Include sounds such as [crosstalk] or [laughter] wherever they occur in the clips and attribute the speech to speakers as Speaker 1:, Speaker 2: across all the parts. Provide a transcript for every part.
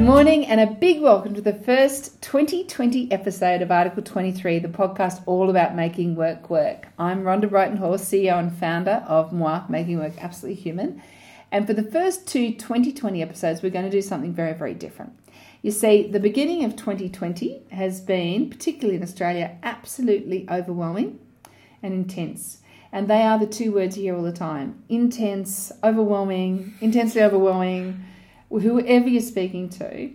Speaker 1: Good morning, and a big welcome to the first 2020 episode of Article 23, the podcast all about making work work. I'm Rhonda Brighton-Hawes, CEO and founder of MWAH, Making Work Absolutely Human. And for the first two 2020 episodes, we're going to do something very, very different. You see, the beginning of 2020 has been, particularly in Australia, absolutely overwhelming and intense. And they are the two words you hear all the time intense, overwhelming, intensely overwhelming, whoever you're speaking to.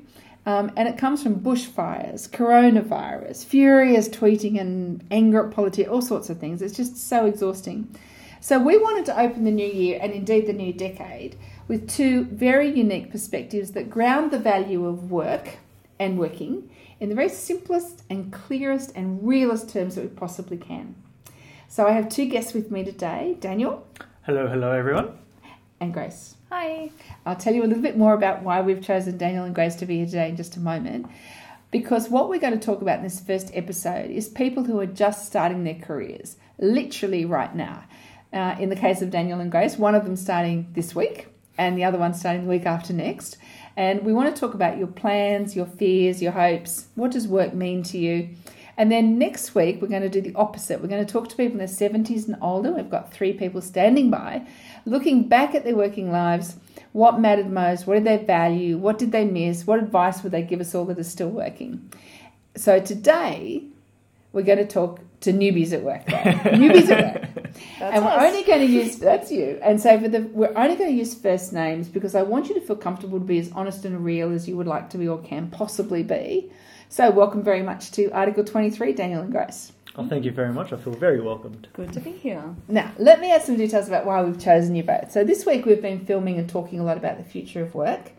Speaker 1: Um, and it comes from bushfires, coronavirus, furious tweeting and anger at politics, all sorts of things. It's just so exhausting. So we wanted to open the new year and indeed the new decade with two very unique perspectives that ground the value of work and working in the very simplest and clearest and realest terms that we possibly can. So I have two guests with me today Daniel.
Speaker 2: Hello, hello, everyone.
Speaker 1: And Grace.
Speaker 3: Hi.
Speaker 1: I'll tell you a little bit more about why we've chosen Daniel and Grace to be here today in just a moment. Because what we're going to talk about in this first episode is people who are just starting their careers, literally right now. Uh, in the case of Daniel and Grace, one of them starting this week and the other one starting the week after next. And we want to talk about your plans, your fears, your hopes. What does work mean to you? And then next week, we're going to do the opposite. We're going to talk to people in their 70s and older. We've got three people standing by, looking back at their working lives. What mattered most? What did they value? What did they miss? What advice would they give us all that is still working? So today, we're going to talk to newbies at work. [laughs] newbies at work. and we're
Speaker 3: us.
Speaker 1: only going to use that's you. And so for the we're only going to use first names because I want you to feel comfortable to be as honest and real as you would like to be or can possibly be. So welcome very much to Article 23, Daniel and Grace.
Speaker 2: Oh, thank you very much. I feel very welcomed.
Speaker 3: Good to be here.
Speaker 1: Now, let me add some details about why we've chosen you both. So this week we've been filming and talking a lot about the future of work.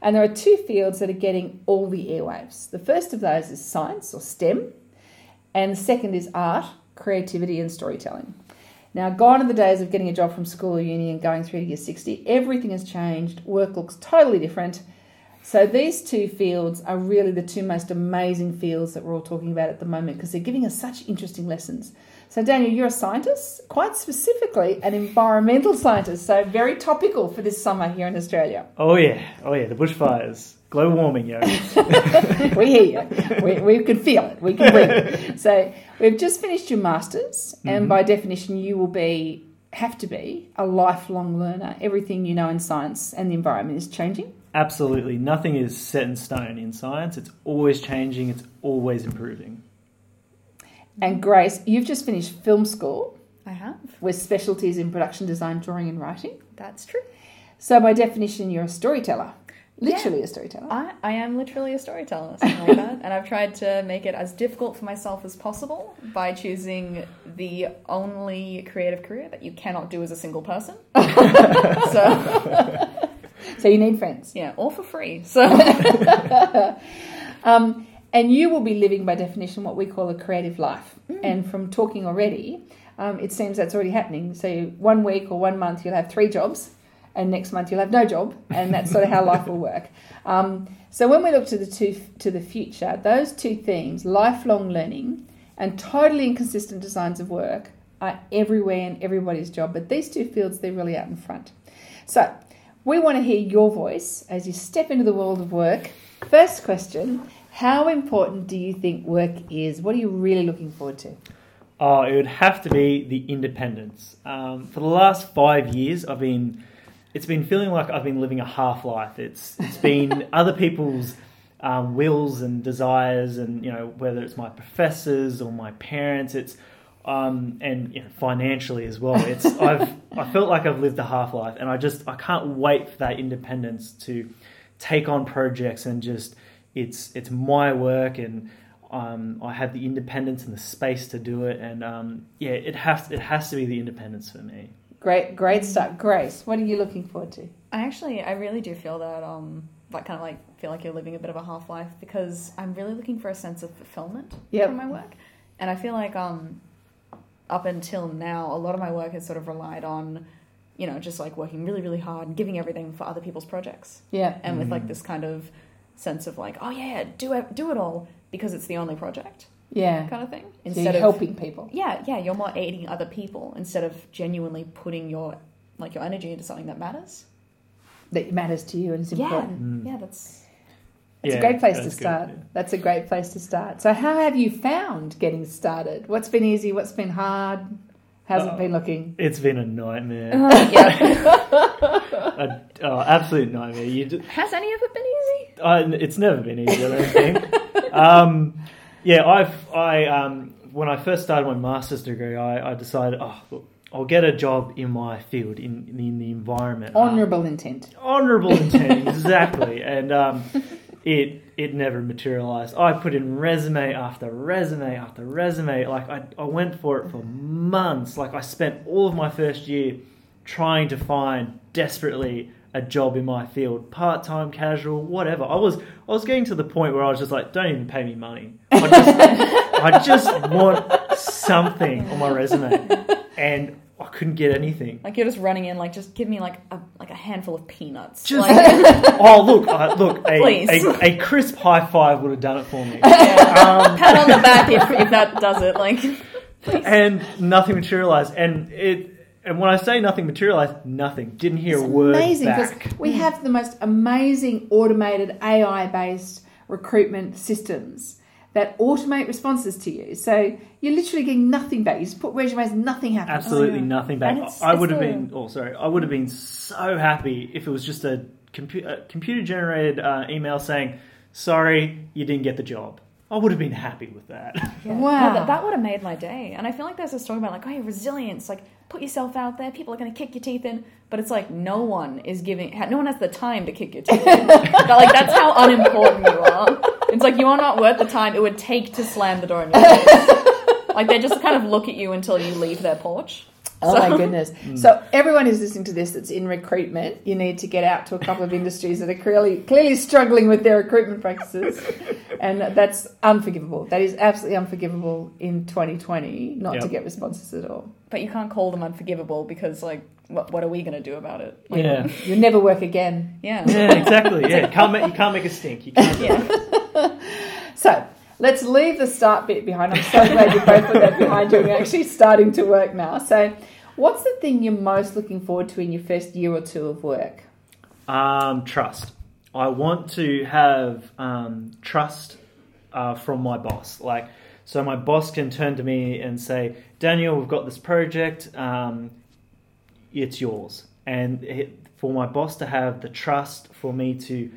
Speaker 1: And there are two fields that are getting all the airwaves. The first of those is science or STEM, and the second is art, creativity, and storytelling. Now, gone are the days of getting a job from school or uni and going through to year 60. Everything has changed. Work looks totally different. So, these two fields are really the two most amazing fields that we're all talking about at the moment because they're giving us such interesting lessons. So, Daniel, you're a scientist, quite specifically an environmental scientist. So, very topical for this summer here in Australia.
Speaker 2: Oh, yeah. Oh, yeah. The bushfires. Global warming, yo. [laughs]
Speaker 1: we hear you. We, we can feel it. We can breathe it. So we've just finished your masters, and mm-hmm. by definition, you will be have to be a lifelong learner. Everything you know in science and the environment is changing.
Speaker 2: Absolutely. Nothing is set in stone in science. It's always changing, it's always improving.
Speaker 1: And Grace, you've just finished film school
Speaker 3: I have.
Speaker 1: with specialties in production design, drawing, and writing.
Speaker 3: That's true.
Speaker 1: So by definition, you're a storyteller, literally
Speaker 3: Yeah.
Speaker 1: a storyteller.
Speaker 3: I, I am literally a storyteller, something like that. And I've tried to make it as difficult for myself as possible by choosing the only creative career that you cannot do as a single person. [laughs] so,
Speaker 1: So you need friends.
Speaker 3: yeah, all for free. So, [laughs] [laughs]
Speaker 1: Um, and you will be living, by definition, what we call a creative life. And from talking already, um, it seems that's already happening. So one week or one month you'll have three jobs, and next month you'll have no job, and that's sort of how life will work. [laughs] Um, so when we look to the two, to the future, those two themes, lifelong learning and totally inconsistent designs of work, are everywhere in everybody's job. But these two fields, they're really out in front. So we want to hear your voice as you step into the world of work. First question How important do you think work is? What are you really looking forward to?
Speaker 2: Oh, it would have to be the independence. Um, for the last five years, I've been. It's been feeling like I've been living a half life. It's it's been [laughs] other people's um, wills and desires, and you know whether it's my professors or my parents. It's um, and you know, financially as well. It's [laughs] I've I felt like I've lived a half life, and I just I can't wait for that independence to take on projects and just it's it's my work and um, I have the independence and the space to do it, and um, yeah, it has it has to be the independence for me.
Speaker 1: Great, great stuff, Grace, what are you looking forward to?
Speaker 3: I actually, I really do feel that, um, like, kind of like feel like you're living a bit of a half life because I'm really looking for a sense of fulfillment
Speaker 1: Yep.
Speaker 3: from my work, and I feel like, um, up until now, a lot of my work has sort of relied on, you know, just like working really, really hard and giving everything for other people's projects,
Speaker 1: Yeah.
Speaker 3: and with like
Speaker 2: Mhm.
Speaker 3: this kind of sense of like, oh yeah, do it, do it all because it's the only project
Speaker 1: Yeah.
Speaker 3: kind of thing.
Speaker 1: So
Speaker 3: Instead
Speaker 1: you're
Speaker 3: of
Speaker 1: helping people.
Speaker 3: yeah, yeah, you're more aiding other people instead of genuinely putting your like your energy into something that matters.
Speaker 1: That matters to you and
Speaker 3: Yeah,
Speaker 1: important.
Speaker 2: Mm.
Speaker 3: yeah, that's
Speaker 1: It's
Speaker 2: Yeah,
Speaker 1: a great place to
Speaker 2: that's good,
Speaker 1: start.
Speaker 2: yeah.
Speaker 1: That's a great place to start. So, how have you found getting started? What's been easy? What's been hard? How's it
Speaker 2: Oh.
Speaker 1: been looking?
Speaker 2: It's been a nightmare. [laughs]
Speaker 3: yeah.
Speaker 2: a, oh, absolute nightmare. You d
Speaker 3: Has any of it been easy?
Speaker 2: I, it's never been easy. I don't think. [laughs] um, yeah, I've I um, when I first started my master's degree, I, I decided, oh, look, I'll get a job in my field in in the environment.
Speaker 1: Honourable intent.
Speaker 2: honourable intent, [laughs] exactly. And um, it it never materialised. I put in resume after resume after resume. Like I, I went for it for months. Like I spent all of my first year trying to find desperately a job in my field, part time, casual, whatever. I was I was getting to the point where I was just like, don't even pay me money. I just, [laughs] I just want something on my resume, and I couldn't get anything.
Speaker 3: Like you're just running in, like just give me like a like a handful of peanuts.
Speaker 2: Just-
Speaker 3: like, [laughs]
Speaker 2: Oh look, uh, look! A, a, a crisp high five would have done it for me, [laughs]
Speaker 3: yeah.
Speaker 2: um,
Speaker 3: pat on the back if, if that does it. Like [laughs]
Speaker 2: and nothing materialized. And it, and when I say nothing materialized, nothing. Didn't hear
Speaker 1: It's
Speaker 2: a word
Speaker 1: amazing
Speaker 2: back.
Speaker 1: we have the most amazing automated AI based recruitment systems that automate responses to you. So you're literally getting nothing back. You just put resumes, nothing happens.
Speaker 2: Absolutely
Speaker 3: Oh, yeah.
Speaker 2: nothing back.
Speaker 3: It's-
Speaker 2: I
Speaker 3: it's
Speaker 2: would have been. Oh, sorry. I would have been so happy if it was just a, compu- a computer generated uh, email saying, "Sorry, you didn't get the job." I would have been happy with that.
Speaker 3: Yeah.
Speaker 1: Wow.
Speaker 3: No, that, that would have made my day. And I feel like there's a story about like, oh, your resilience, like put yourself out there. People are going to kick your teeth in, but it's like no one is giving. ha- No one has the time to kick your teeth in. [laughs] But, like that's how unimportant you are. It's like you are not worth the time it would take to slam the door in your face. [laughs] Like they just kind of look at you until you leave their porch.
Speaker 1: Oh
Speaker 3: So-
Speaker 1: my goodness. [laughs] Hmm. So everyone who's listening to this that's in recruitment, you need to get out to a couple of industries that are clearly clearly struggling with their recruitment practices. And that's unforgivable. That is absolutely unforgivable in 2020 not to get responses at all.
Speaker 3: But you can't call them unforgivable because like, what, what are we going to do about it? Like,
Speaker 2: yeah.
Speaker 1: You'll never work again.
Speaker 3: Yeah.
Speaker 2: Yeah, exactly. Yeah, You can't make, you can't make a stink. You can't. [laughs]
Speaker 3: Yeah.
Speaker 1: So let's leave the start bit behind. I'm so glad you both put that behind you're actually starting to work now. So what's the thing you're most looking forward to in your first year or two of work?
Speaker 2: Um, trust. I want to have um, trust uh, from my boss. Like, so my boss can turn to me and say, "Daniel, we've got this project. Um, it's yours." And it, for my boss to have the trust for me to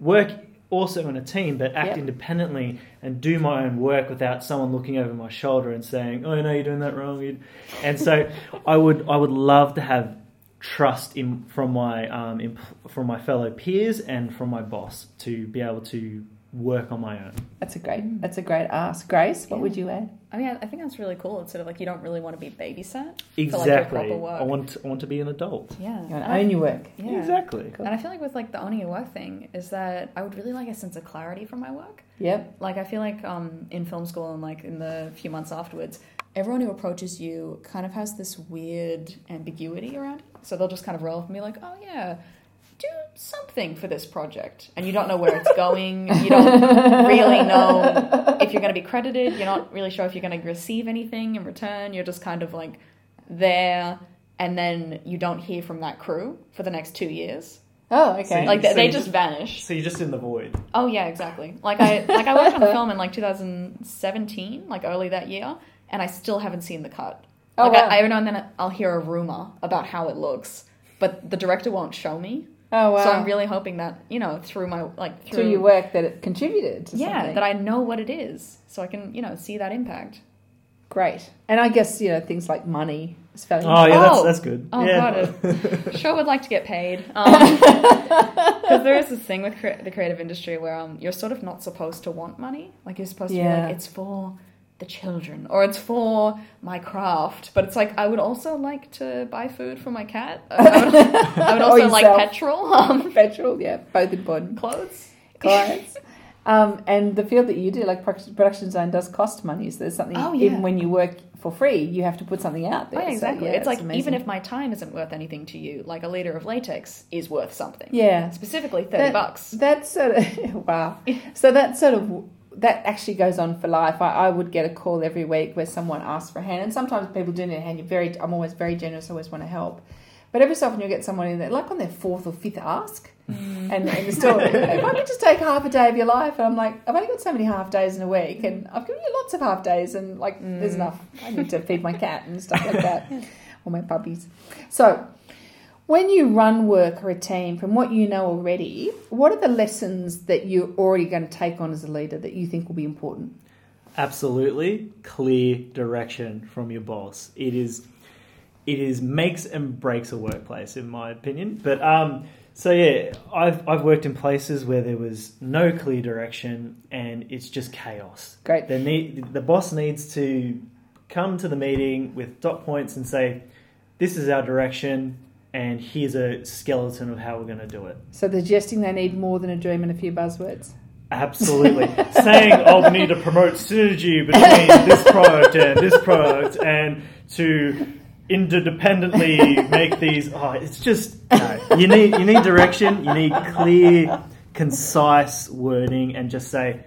Speaker 2: work also in a team, but act
Speaker 1: Yep.
Speaker 2: independently and do my own work without someone looking over my shoulder and saying, "Oh no, you're doing that wrong." And so, [laughs] I would I would love to have trust in from my um, imp- from my fellow peers and from my boss to be able to work on my own.
Speaker 1: That's a great that's a great ask. Grace, what
Speaker 3: Yeah.
Speaker 1: would you add?
Speaker 3: I mean, I think that's really cool. It's sort of like you don't really want to be babysat. For, like, your
Speaker 2: Exactly.
Speaker 3: proper work.
Speaker 2: I want I want to be an adult.
Speaker 3: Yeah.
Speaker 1: You want to own your work.
Speaker 3: yeah.
Speaker 2: Exactly.
Speaker 1: Cool.
Speaker 3: And I feel like with like the owning your work thing is that I would really like a sense of clarity from my work.
Speaker 1: Yep.
Speaker 3: Like I feel like um, in film school and like in the few months afterwards, everyone who approaches you kind of has this weird ambiguity around it. So they'll just kind of roll up and be like, "Oh yeah, do something for this project," and you don't know where it's [laughs] going. You don't really know if you're going to be credited. You're not really sure if you're going to receive anything in return. You're just kind of like there, and then you don't hear from that crew for the next two years.
Speaker 1: Oh, okay.
Speaker 3: Like they,
Speaker 2: So
Speaker 3: they just vanish.
Speaker 2: So you're just in the void.
Speaker 3: Oh yeah, exactly. Like I like I worked on a film in like 2017, like early that year, and I still haven't seen the cut.
Speaker 1: Oh,
Speaker 3: like
Speaker 1: wow.
Speaker 3: I, every now and then I'll hear a rumor about how it looks, but the director won't show me.
Speaker 1: Oh wow.
Speaker 3: So I'm really hoping that you know through my like through,
Speaker 1: through your work that it contributed to
Speaker 3: yeah
Speaker 1: something.
Speaker 3: that I know what it is, so I can you know see that impact.
Speaker 1: Great. And I guess, you know, things like money is fairly
Speaker 2: Oh yeah, that's
Speaker 3: Oh.
Speaker 2: that's good.
Speaker 3: Oh
Speaker 2: yeah.
Speaker 3: god, [laughs] sure would like to get paid. [laughs] Because there is this thing with cre- the creative industry where um, you're sort of not supposed to want money. Like you're supposed to be like, it's for the children or it's for my craft. But it's like I would also like to buy food for my cat. I would, I would [laughs] also like petrol, um, [laughs]
Speaker 1: petrol, yeah, both important
Speaker 3: clothes.
Speaker 1: clothes Um, and the field that you do, like production design, does cost money. So there's something,
Speaker 3: Oh, yeah.
Speaker 1: even when you work for free, you have to put something out
Speaker 3: Oh,
Speaker 1: there.
Speaker 3: yeah,
Speaker 1: So,
Speaker 3: exactly.
Speaker 1: yeah,
Speaker 3: it's like
Speaker 1: amazing.
Speaker 3: even if my time isn't worth anything to you, like a liter of latex is worth something.
Speaker 1: Yeah.
Speaker 3: Specifically, thirty
Speaker 1: That-
Speaker 3: bucks.
Speaker 1: That's sort of [laughs] wow. So that sort of that actually goes on for life. I, I would get a call every week where someone asks for a hand, and sometimes people do need a hand. You're very, I'm always very generous. I always want to help, But every so often you'll get someone in there, like on their fourth or fifth ask,
Speaker 3: Mm.
Speaker 1: and, and still, if I could just take half a day of your life, and I'm like, I've only got so many half days in a week, and I've given you lots of half days, and like, there's
Speaker 3: Mm.
Speaker 1: enough. I need to feed my cat and stuff like [laughs] that, or my puppies. So, when you run work or a team, from what you know already, what are the lessons that you're already going to take on as a leader that you think will be important?
Speaker 2: absolutely clear direction from your boss. It is it is makes and breaks a workplace in my opinion. But um so yeah, I've I've worked in places where there was no clear direction and it's just chaos.
Speaker 1: Great.
Speaker 2: The need the boss needs to come to the meeting with dot points and say this is our direction and here's a skeleton of how we're going to do it.
Speaker 1: So, they're suggesting they need more than a dream and a few buzzwords.
Speaker 2: Absolutely. [laughs] Saying, oh, we need to promote synergy between this [laughs] product and this product and to interdependently make these. Oh, it's just. No. You, need, you need direction, you need clear, concise wording, and just say,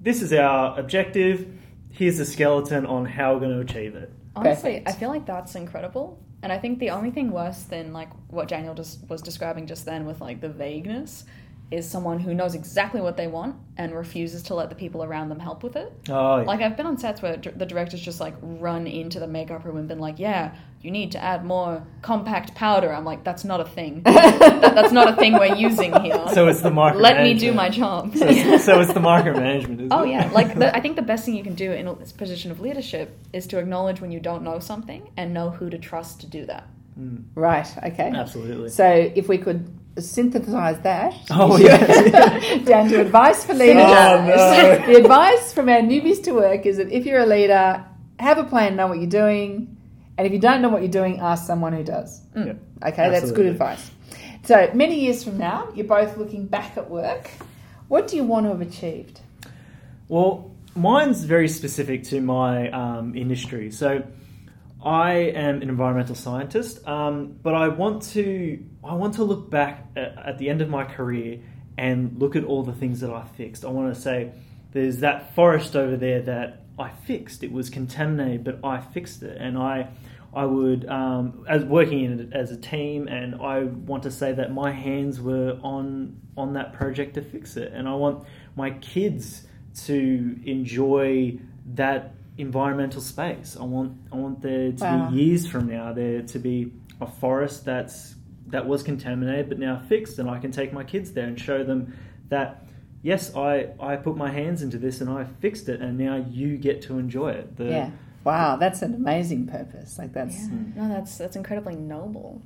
Speaker 2: this is our objective, here's the skeleton on how we're going to achieve it.
Speaker 3: Honestly,
Speaker 1: Perfect.
Speaker 3: I feel like that's incredible. And I think the only thing worse than like what Daniel just was describing just then with like the vagueness is someone who knows exactly what they want and refuses to let the people around them help with it.
Speaker 2: Oh, yeah.
Speaker 3: Like I've been on sets where d- the directors just like run into the makeup room and been like, "Yeah, you need to add more compact powder." I'm like, "That's not a thing. [laughs] that, that's not a thing we're using here.
Speaker 2: so it's the market.
Speaker 3: let me do my job."
Speaker 2: So it's, so it's the micromanagement, isn't [laughs]
Speaker 3: Oh
Speaker 2: it?
Speaker 3: yeah, like the, I think the [laughs] best thing you can do in a position of leadership is to acknowledge when you don't know something and know who to trust to do that.
Speaker 2: Mm,
Speaker 1: Right, okay.
Speaker 2: absolutely.
Speaker 1: So, if we could synthesize that [laughs]
Speaker 2: Oh, yeah. [laughs]
Speaker 1: down to advice for leaders.
Speaker 2: Oh, no. [laughs]
Speaker 1: The advice from our newbies to work is that if you're a leader, have a plan, know what you're doing, and if you don't know what you're doing, ask someone who does.
Speaker 3: Mm.
Speaker 2: Yep.
Speaker 1: Okay, that's good advice. So, many years from now, you're both looking back at work. What do you want to have achieved?
Speaker 2: Well, mine's very specific to my um, industry. So, I am an environmental scientist, um, but I want to I want to look back at, at the end of my career and look at all the things that I fixed. I want to say there's that forest over there that I fixed. It was contaminated, but I fixed it, and I I would um, as working in it as a team, and I want to say that my hands were on on that project to fix it, and I want my kids to enjoy that environmental space. I want I want there to
Speaker 1: Wow.
Speaker 2: be years from now there to be a forest that's that was contaminated but now fixed, and I can take my kids there and show them that yes, I I put my hands into this and I fixed it, and now you get to enjoy it. The,
Speaker 1: yeah. Wow, that's an amazing purpose. Like that's
Speaker 3: Yeah. No, that's that's incredibly noble.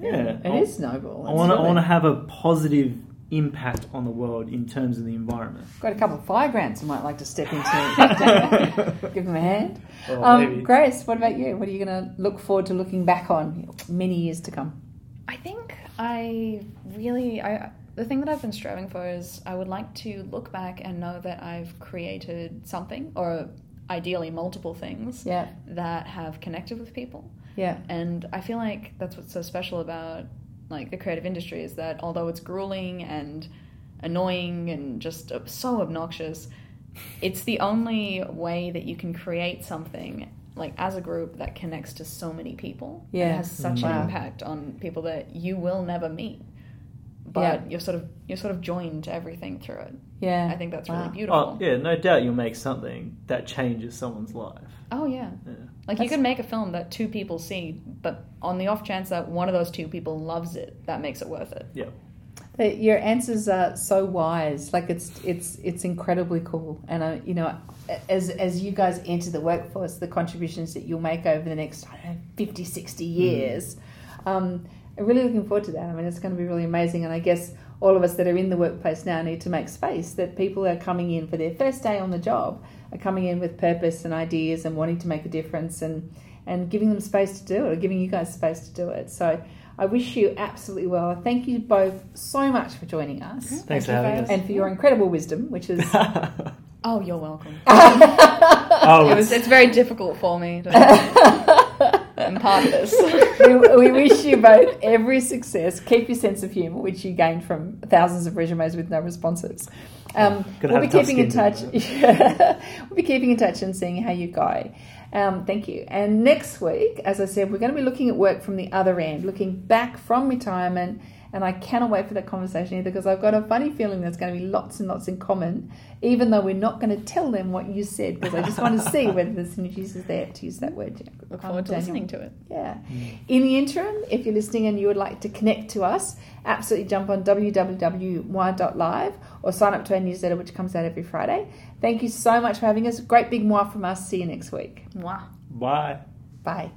Speaker 2: yeah.
Speaker 1: it is noble.
Speaker 2: I want to I want to
Speaker 1: really-
Speaker 2: have a positive impact on the world in terms of the environment.
Speaker 1: Got a couple of fire grants I might like to step into. [laughs] Give them a hand.
Speaker 2: Or
Speaker 1: Um, Grace, what about you? What are you going to look forward to looking back on many years to come?
Speaker 3: I think I really I the thing that I've been striving for is I would like to look back and know that I've created something or ideally multiple things
Speaker 1: Yeah,
Speaker 3: that have connected with people.
Speaker 1: yeah,
Speaker 3: And I feel like that's what's so special about like the creative industry is that although it's grueling and annoying and just so obnoxious, it's the only way that you can create something like as a group that connects to so many people. and
Speaker 1: Yeah.
Speaker 3: has such
Speaker 1: Wow.
Speaker 3: an mm. impact on people that you will never meet. But
Speaker 1: Yeah.
Speaker 3: you're sort of you're sort of joined to everything through it.
Speaker 1: yeah.
Speaker 3: I think that's
Speaker 1: Wow.
Speaker 3: really beautiful.
Speaker 2: Oh yeah, no doubt you'll make something that changes someone's life.
Speaker 3: Oh yeah.
Speaker 2: Yeah.
Speaker 3: Like you
Speaker 1: That's-
Speaker 3: could make a film that two people see, but on the off chance that one of those two people loves it, that makes it worth it.
Speaker 2: Yeah.
Speaker 1: The- Your answers are so wise. Like it's it's it's incredibly cool. And I, you know, as as you guys enter the workforce, the contributions that you'll make over the next I don't know 50, 60 years. Um, I'm really looking forward to that. I mean, it's going to be really amazing. And I guess all of us that are in the workplace now need to make space that people are coming in for their first day on the job are coming in with purpose and ideas and wanting to make a difference and and giving them space to do it or giving you guys space to do it. So I wish you absolutely well. Thank you both so much for joining us
Speaker 2: Thanks for having us.
Speaker 1: and for your incredible wisdom, which is [laughs]
Speaker 3: Oh, you're welcome. [laughs]
Speaker 2: oh,
Speaker 3: it was.
Speaker 2: it's-
Speaker 3: It's very difficult for me [laughs] to impart this.
Speaker 1: we, we wish you both every success. Keep your sense of humour, which you gained from thousands of resumes with no responses. Um,
Speaker 2: Gonna
Speaker 1: we'll be keeping in touch.
Speaker 2: doing [laughs]
Speaker 1: we'll be keeping in touch and seeing how you go. Um, thank you. And next week, as I said, we're going to be looking at work from the other end, looking back from retirement. And I cannot wait for that conversation either because I've got a funny feeling there's going to be lots and lots in common, even though we're not going to tell them what you said because I just want to see whether the synergies is there to use that word.
Speaker 3: Look
Speaker 1: Um,
Speaker 3: forward to
Speaker 1: Daniel.
Speaker 3: listening to it.
Speaker 1: Yeah. In the interim, if you're listening and you would like to connect to us, absolutely jump on www.mwah.live or sign up to our newsletter, which comes out every Friday. Thank you so much for having us. Great big moi from us. See you next week.
Speaker 3: Mwah.
Speaker 2: Bye.
Speaker 1: Bye.